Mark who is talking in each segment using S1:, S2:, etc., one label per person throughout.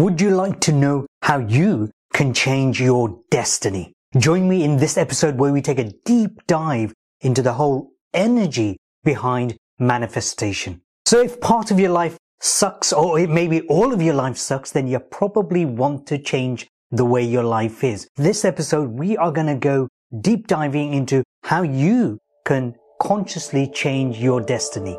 S1: Would you like to know how you can change your destiny? Join me in this episode where we take a deep dive into the whole energy behind manifestation. So if part of your life sucks or maybe all of your life sucks, then you probably want to change the way your life is. This episode, we are going to go deep diving into how you can consciously change your destiny.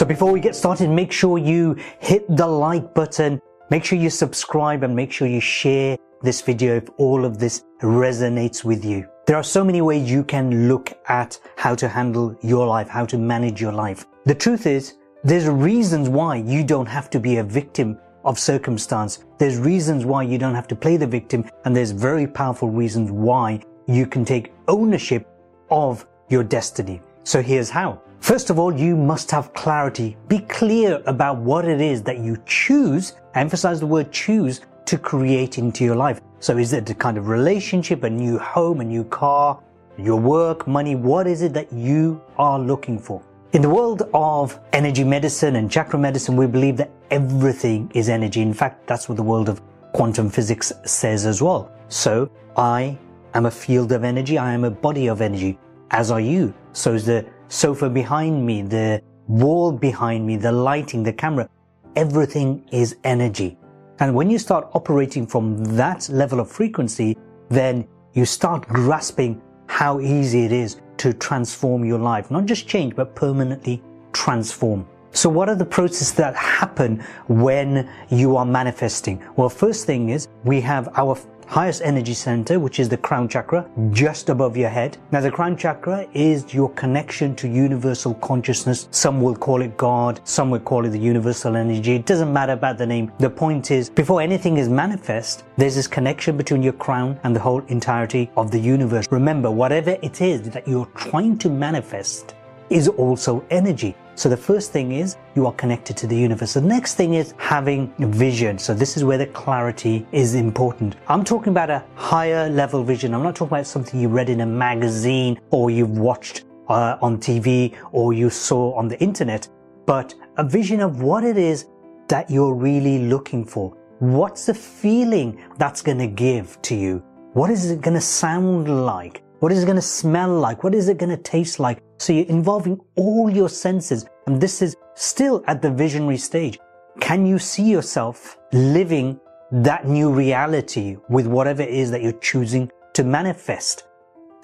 S1: So before we get started, make sure you hit the like button, make sure you subscribe and make sure you share this video if all of this resonates with you. There are so many ways you can look at how to handle your life, how to manage your life. The truth is, there's reasons why you don't have to be a victim of circumstance. There's reasons why you don't have to play the victim, and there's very powerful reasons why you can take ownership of your destiny. So here's how. First of all, you must have clarity. Be clear about what it is that you choose, emphasize the word choose, to create into your life. So is it a kind of relationship, a new home, a new car, your work, money? What is it that you are looking for? In the world of energy medicine and chakra medicine, we believe that everything is energy. In fact, that's what the world of quantum physics says as well. So I am a field of energy. I am a body of energy, as are you. So is the sofa behind me, the wall behind me, the lighting, the camera, everything is energy. And when you start operating from that level of frequency, then you start grasping how easy it is to transform your life. Not just change, but permanently transform. So what are the processes that happen when you are manifesting? Well, first thing is we have our highest energy center, which is the crown chakra, just above your head. Now, the crown chakra is your connection to universal consciousness. Some will call it God, some will call it the universal energy. It doesn't matter about the name. The point is, before anything is manifest, there's this connection between your crown and the whole entirety of the universe. Remember, whatever it is that you're trying to manifest is also energy. So the first thing is you are connected to the universe. The next thing is having vision. So this is where the clarity is important. I'm talking about a higher level vision. I'm not talking about something you read in a magazine or you've watched uh, on TV or you saw on the internet, but a vision of what it is that you're really looking for. What's the feeling that's going to give to you? What is it going to sound like? What is it going to smell like? What is it going to taste like? So you're involving all your senses. And this is still at the visionary stage. Can you see yourself living that new reality with whatever it is that you're choosing to manifest?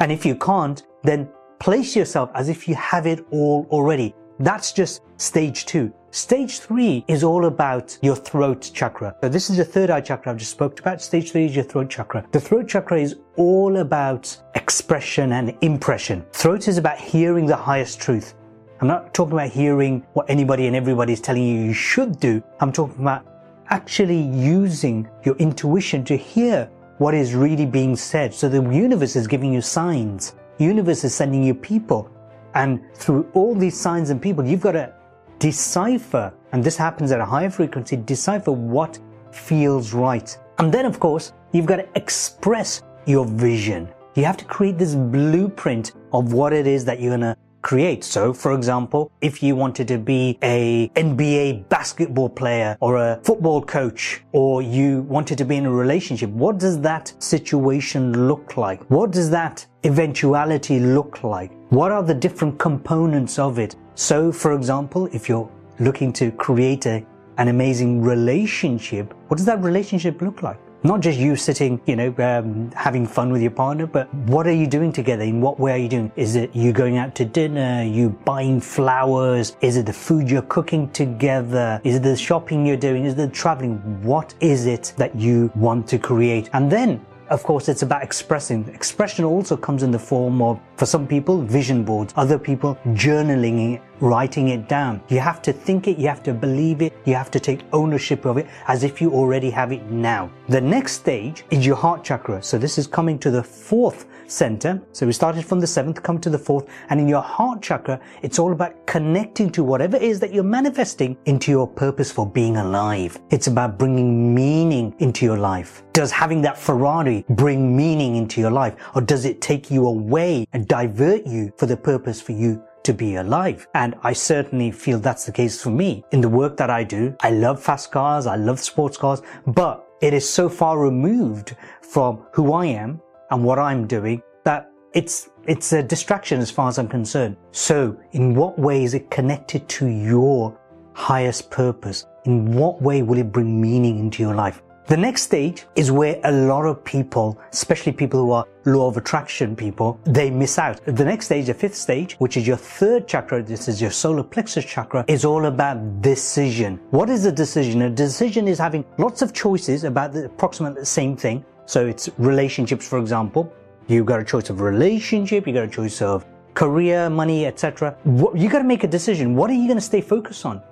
S1: And if you can't, then place yourself as if you have it all already. That's just stage two. Stage three is all about your throat chakra. So this is the third eye chakra I've just spoke about. Stage three is your throat chakra. The throat chakra is all about expression and impression. Throat is about hearing the highest truth. I'm not talking about hearing what anybody and everybody is telling you you should do. I'm talking about actually using your intuition to hear what is really being said. So the universe is giving you signs. Universe is sending you people and through all these signs and people, you've got to decipher, and this happens at a higher frequency, decipher what feels right. And then, of course, you've got to express your vision. You have to create this blueprint of what it is that you're going to create. So, for example, if you wanted to be a NBA basketball player or a football coach, or you wanted to be in a relationship, what does that situation look like? What does that eventuality look like? What are the different components of it? So, for example, if you're looking to create a, an amazing relationship, what does that relationship look like? Not just you sitting, you know, um, having fun with your partner, but what are you doing together? In what way are you doing? Is it you going out to dinner? You buying flowers? Is it the food you're cooking together? Is it the shopping you're doing? Is it the traveling? What is it that you want to create? And then of course, it's about expressing. Expression also comes in the form of, for some people, vision boards, other people, journaling it, writing it down. You have to think it, you have to believe it, you have to take ownership of it as if you already have it now. The next stage is your heart chakra. So this is coming to the fourth center. So we started from the seventh, come to the fourth, and in your heart chakra, it's all about connecting to whatever it is that you're manifesting into your purpose for being alive. It's about bringing meaning into your life. Does having that Ferrari bring meaning into your life, or does it take you away and divert you for the purpose for you to be alive. And I certainly feel that's the case for me. In the work that I do, I love fast cars, I love sports cars, but it is so far removed from who I am and what I'm doing that it's it's a distraction as far as I'm concerned. So, in what way is it connected to your highest purpose? In what way will it bring meaning into your life? The next stage is where a lot of people, especially people who are law of attraction people, they miss out. The next stage, the fifth stage, which is your third chakra, this is your solar plexus chakra, is all about decision. What is a decision? A decision is having lots of choices about the approximately the same thing. So it's relationships, for example. You've got a choice of relationship, you got a choice of career, money, etc. You got to make a decision. What are you going to stay focused on?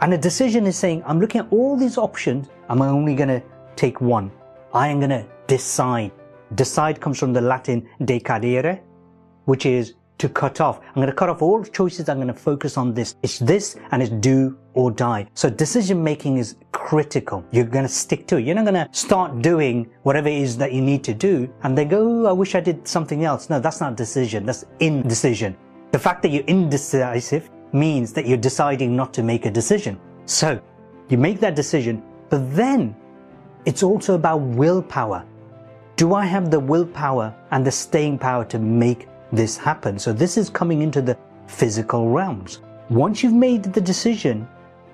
S1: And a decision is saying, I'm looking at all these options. I'm only going to take one. I am going to decide. Decide comes from the Latin decadere, which is to cut off. I'm going to cut off all choices. I'm going to focus on this. It's this and it's do or die. So decision making is critical. You're going to stick to it. You're not going to start doing whatever it is that you need to do and then go, oh, I wish I did something else. No, that's not decision. That's indecision. The fact that you're indecisive means that you're deciding not to make a decision. So you make that decision, but then it's also about willpower. Do I have the willpower and the staying power to make this happen? So this is coming into the physical realms. Once you've made the decision,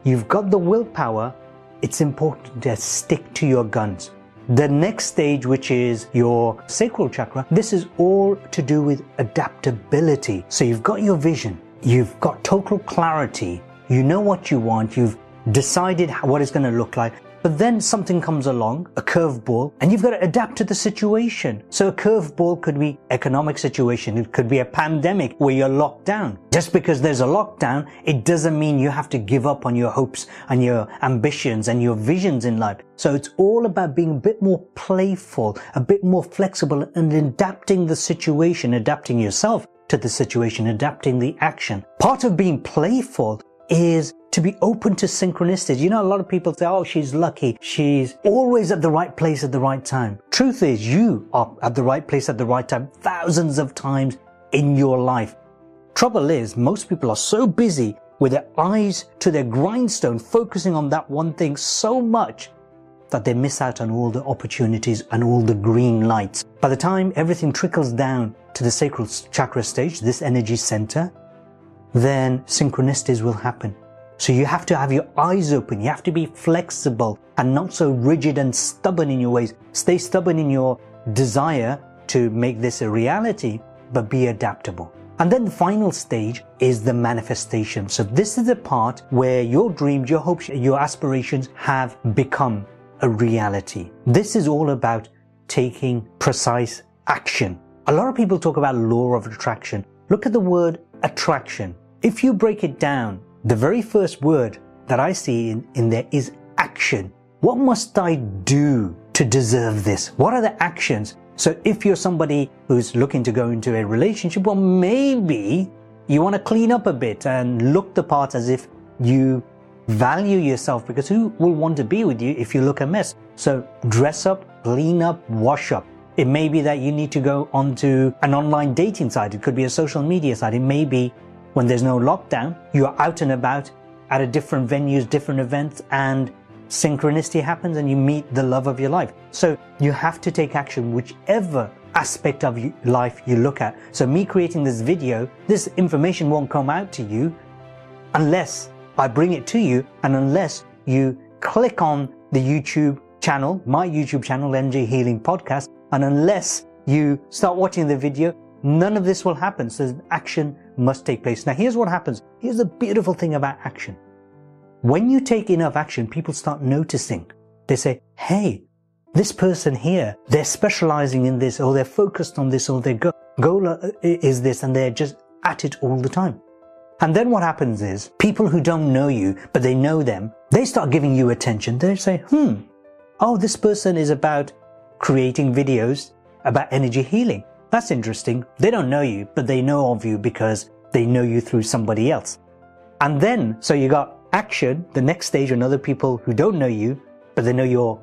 S1: you've got the willpower, it's important to stick to your guns. The next stage, which is your sacral chakra, this is all to do with adaptability. So you've got your vision, You've got total clarity. You know what you want. You've decided what it's going to look like. But then something comes along, a curveball, and you've got to adapt to the situation. So a curveball could be economic situation. It could be a pandemic where you're locked down. Just because there's a lockdown, it doesn't mean you have to give up on your hopes and your ambitions and your visions in life. So it's all about being a bit more playful, a bit more flexible and adapting the situation, adapting yourself to the situation, adapting the action. Part of being playful is to be open to synchronicities. You know, a lot of people say, oh, she's lucky. She's always at the right place at the right time. Truth is, you are at the right place at the right time thousands of times in your life. Trouble is, most people are so busy with their eyes to their grindstone, focusing on that one thing so much that they miss out on all the opportunities and all the green lights. By the time everything trickles down to the sacral chakra stage, this energy center, then synchronicities will happen. So you have to have your eyes open. You have to be flexible and not so rigid and stubborn in your ways. Stay stubborn in your desire to make this a reality, but be adaptable. And then the final stage is the manifestation. So this is the part where your dreams, your hopes, your aspirations have become a reality. This is all about taking precise action. A lot of people talk about law of attraction. Look at the word attraction. If you break it down, the very first word that I see in, in there is action. What must I do to deserve this? What are the actions? So if you're somebody who's looking to go into a relationship, well, maybe you want to clean up a bit and look the part as if you value yourself because who will want to be with you if you look a mess? So dress up, clean up, wash up. It may be that you need to go onto an online dating site. It could be a social media site. It may be when there's no lockdown, you're out and about at a different venues, different events, and synchronicity happens and you meet the love of your life. So you have to take action whichever aspect of life you look at. So me creating this video, this information won't come out to you unless I bring it to you. And unless you click on the YouTube channel, my YouTube channel, Energy Healing Podcast, and unless you start watching the video, none of this will happen. So action must take place. Now here's what happens. Here's the beautiful thing about action. When you take enough action, people start noticing. They say, hey, this person here, they're specializing in this, or they're focused on this, or their goal is this, and they're just at it all the time. And then what happens is people who don't know you, but they know them, they start giving you attention. They say, hmm, oh, this person is about creating videos about energy healing. That's interesting. They don't know you, but they know of you because they know you through somebody else. And then, so you got action, the next stage, and other people who don't know you, but they know your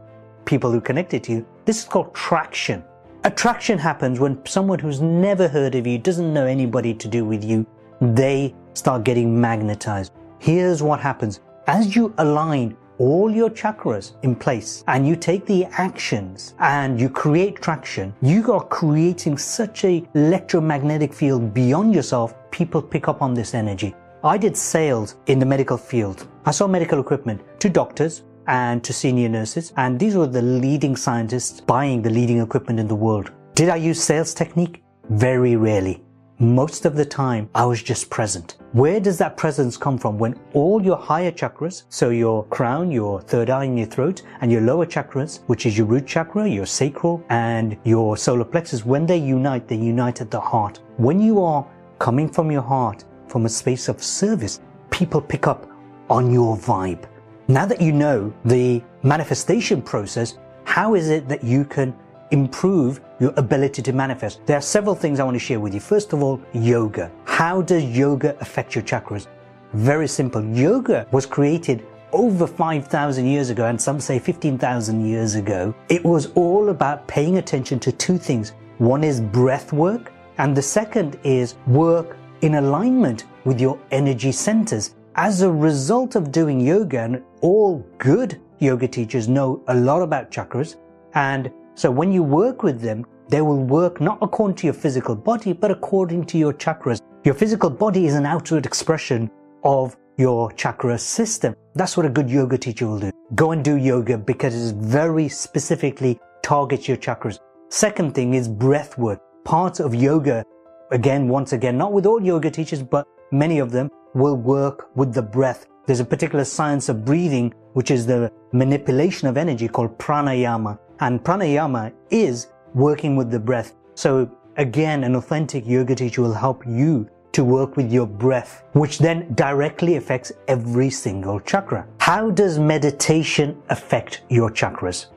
S1: people who connected to you. This is called traction. Attraction happens when someone who's never heard of you, doesn't know anybody to do with you, they start getting magnetized. Here's what happens. As you align all your chakras in place and you take the actions and you create traction, you are creating such a electromagnetic field beyond yourself. People pick up on this energy. I did sales in the medical field. I sold medical equipment to doctors and to senior nurses, and these were the leading scientists buying the leading equipment in the world. Did I use sales technique? Very rarely. Most of the time, I was just present. Where does that presence come from? When all your higher chakras, so your crown, your third eye in your throat, and your lower chakras, which is your root chakra, your sacral, and your solar plexus, when they unite, they unite at the heart. When you are coming from your heart, from a space of service, people pick up on your vibe. Now that you know the manifestation process, how is it that you can improve your ability to manifest. There are several things I want to share with you. First of all, yoga. How does yoga affect your chakras? Very simple. Yoga was created over 5,000 years ago, and some say 15,000 years ago. It was all about paying attention to two things. One is breath work, and the second is work in alignment with your energy centers. As a result of doing yoga, and all good yoga teachers know a lot about chakras, and so when you work with them, they will work not according to your physical body, but according to your chakras. Your physical body is an outward expression of your chakra system. That's what a good yoga teacher will do. Go and do yoga because it very specifically targets your chakras. Second thing is breath work. Part of yoga, again, once again, not with all yoga teachers, but many of them will work with the breath. There's a particular science of breathing, which is the manipulation of energy called pranayama. And pranayama is working with the breath. So again, an authentic yoga teacher will help you to work with your breath, which then directly affects every single chakra. How does meditation affect your chakras?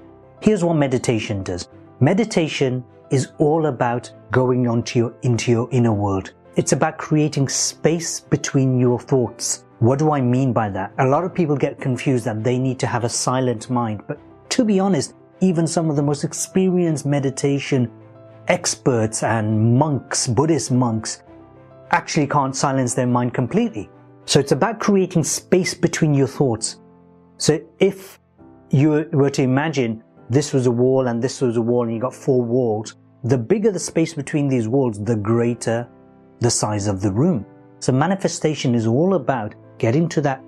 S1: Here's what meditation does. Meditation is all about going onto your, into your inner world. It's about creating space between your thoughts. What do I mean by that? A lot of people get confused that they need to have a silent mind, but to be honest, even some of the most experienced meditation experts and monks, Buddhist monks, actually can't silence their mind completely. So it's about creating space between your thoughts. So if you were to imagine this was a wall and this was a wall and you got four walls, the bigger the space between these walls, the greater the size of the room. So manifestation is all about getting to that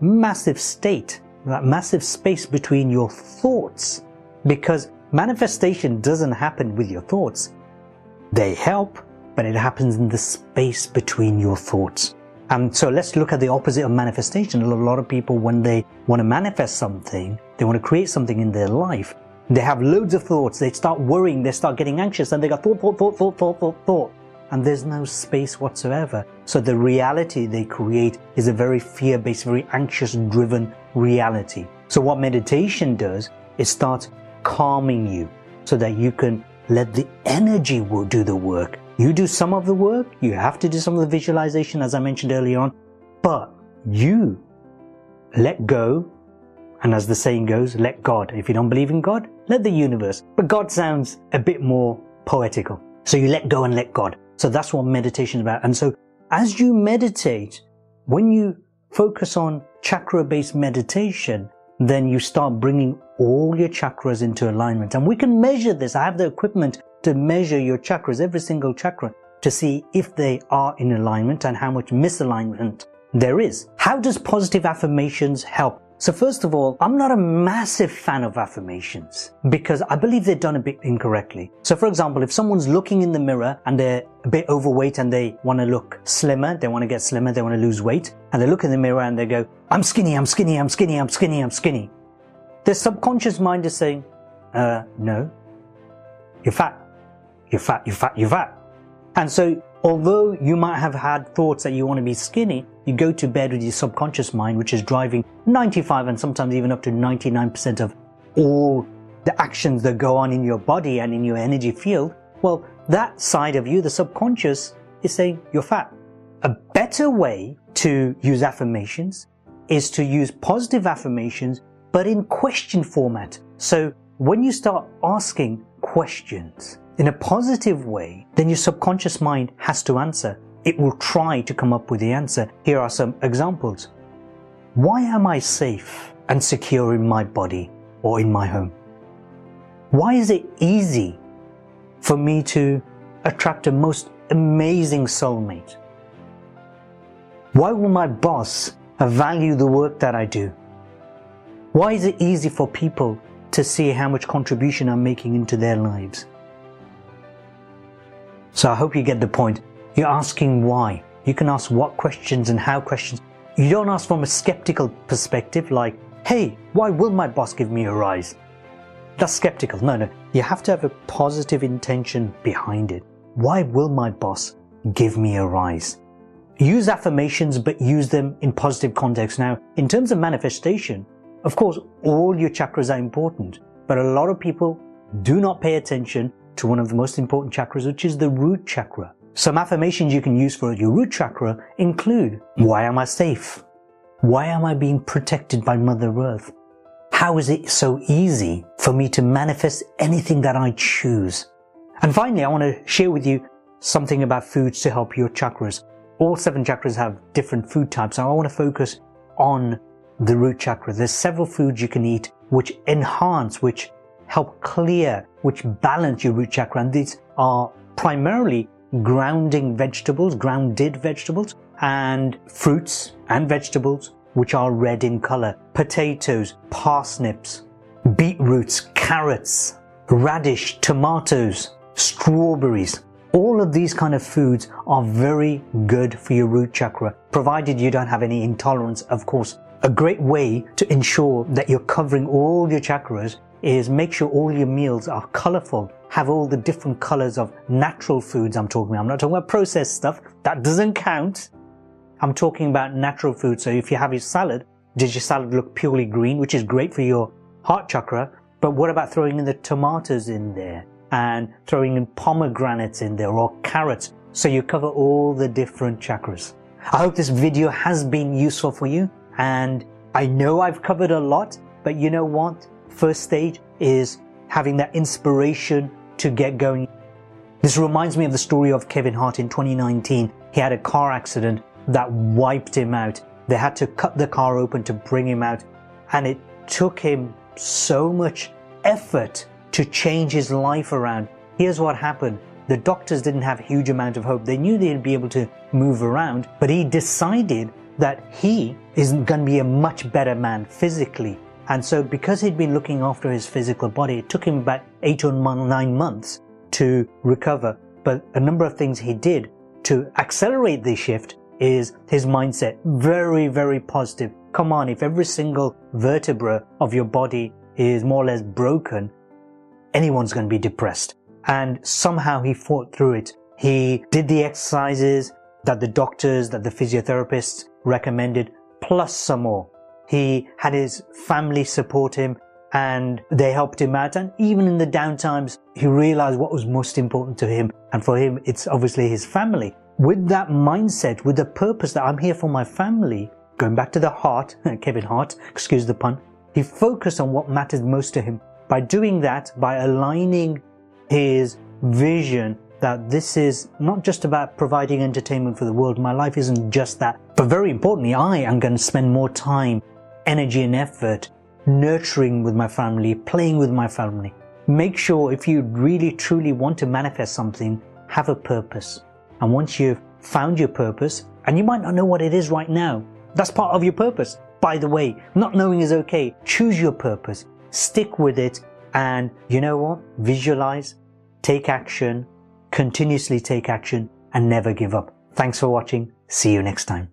S1: massive state, that massive space between your thoughts because manifestation doesn't happen with your thoughts. They help, but it happens in the space between your thoughts. And so let's look at the opposite of manifestation. A lot of people, when they want to manifest something, they want to create something in their life, they have loads of thoughts, they start worrying, they start getting anxious, and they got thought, thought, thought, thought, thought, thought, thought. And there's no space whatsoever. So the reality they create is a very fear-based, very anxious-driven reality. So what meditation does, it starts calming you so that you can let the energy do the work. You do some of the work, you have to do some of the visualization as I mentioned earlier on, but you let go, and as the saying goes, let God. If you don't believe in God, let the universe. But God sounds a bit more poetical. So you let go and let God. So that's what meditation is about. And so as you meditate, when you focus on chakra based meditation, then you start bringing all your chakras into alignment. And we can measure this. I have the equipment to measure your chakras, every single chakra, to see if they are in alignment and how much misalignment there is. How does positive affirmations help? So first of all, I'm not a massive fan of affirmations because I believe they're done a bit incorrectly. So for example, if someone's looking in the mirror and they're a bit overweight and they want to look slimmer, they want to get slimmer, they want to lose weight, and they look in the mirror and they go, I'm skinny, I'm skinny, I'm skinny, I'm skinny, I'm skinny. Their subconscious mind is saying, uh, no, you're fat, you're fat, you're fat, you're fat. And so although you might have had thoughts that you want to be skinny, you go to bed with your subconscious mind, which is driving 95 and sometimes even up to 99% of all the actions that go on in your body and in your energy field. Well, that side of you, the subconscious, is saying you're fat. A better way to use affirmations is to use positive affirmations, but in question format. So when you start asking questions in a positive way, then your subconscious mind has to answer. it will try to come up with the answer. Here are some examples. Why am I safe and secure in my body or in my home? Why is it easy for me to attract a most amazing soulmate? Why will my boss value the work that I do? Why is it easy for people to see how much contribution I'm making into their lives? So I hope you get the point. You're asking why. You can ask what questions and how questions. You don't ask from a skeptical perspective like, hey, why will my boss give me a rise? That's skeptical. No, no. You have to have a positive intention behind it. Why will my boss give me a rise? Use affirmations, but use them in positive context. Now, in terms of manifestation, of course, all your chakras are important, but a lot of people do not pay attention to one of the most important chakras, which is the root chakra. Some affirmations you can use for your root chakra include, why am I safe? Why am I being protected by Mother Earth? How is it so easy for me to manifest anything that I choose? And finally, I want to share with you something about foods to help your chakras. All seven chakras have different food types. and I want to focus on the root chakra. There's several foods you can eat which enhance, which help clear, which balance your root chakra. And these are primarily grounding vegetables, grounded vegetables, and fruits and vegetables which are red in color. Potatoes, parsnips, beetroots, carrots, radish, tomatoes, strawberries. All of these kind of foods are very good for your root chakra, provided you don't have any intolerance, of course. A great way to ensure that you're covering all your chakras is make sure all your meals are colorful, have all the different colors of natural foods I'm talking about. I'm not talking about processed stuff. That doesn't count. I'm talking about natural food. So if you have your salad, does your salad look purely green, which is great for your heart chakra? But what about throwing in the tomatoes in there and throwing in pomegranates in there or carrots? So you cover all the different chakras. I hope this video has been useful for you. And I know I've covered a lot, but you know what? First stage is having that inspiration to get going. This reminds me of the story of Kevin Hart in 2019. He had a car accident that wiped him out. They had to cut the car open to bring him out. And it took him so much effort to change his life around. Here's what happened. The doctors didn't have a huge amount of hope. They knew they'd be able to move around, but he decided that he is going to be a much better man physically. And so because he'd been looking after his physical body, it took him about eight or nine months to recover. But a number of things he did to accelerate the shift is his mindset. Very, very positive. Come on, if every single vertebra of your body is more or less broken, anyone's going to be depressed. And somehow he fought through it. He did the exercises that the doctors, that the physiotherapists recommended, plus some more. He had his family support him and they helped him out. And even in the downtimes, he realized what was most important to him. And for him, it's obviously his family with that mindset, with the purpose that I'm here for my family, going back to the heart, Kevin Hart, excuse the pun, he focused on what mattered most to him. By doing that, by aligning his vision that this is not just about providing entertainment for the world, my life isn't just that, but very importantly, I am going to spend more time, energy and effort nurturing with my family, playing with my family. Make sure if you really truly want to manifest something, have a purpose. And once you've found your purpose, and you might not know what it is right now, that's part of your purpose. By the way, not knowing is okay. Choose your purpose, stick with it, and you know what? Visualize, take action, continuously take action, and never give up. Thanks for watching. See you next time.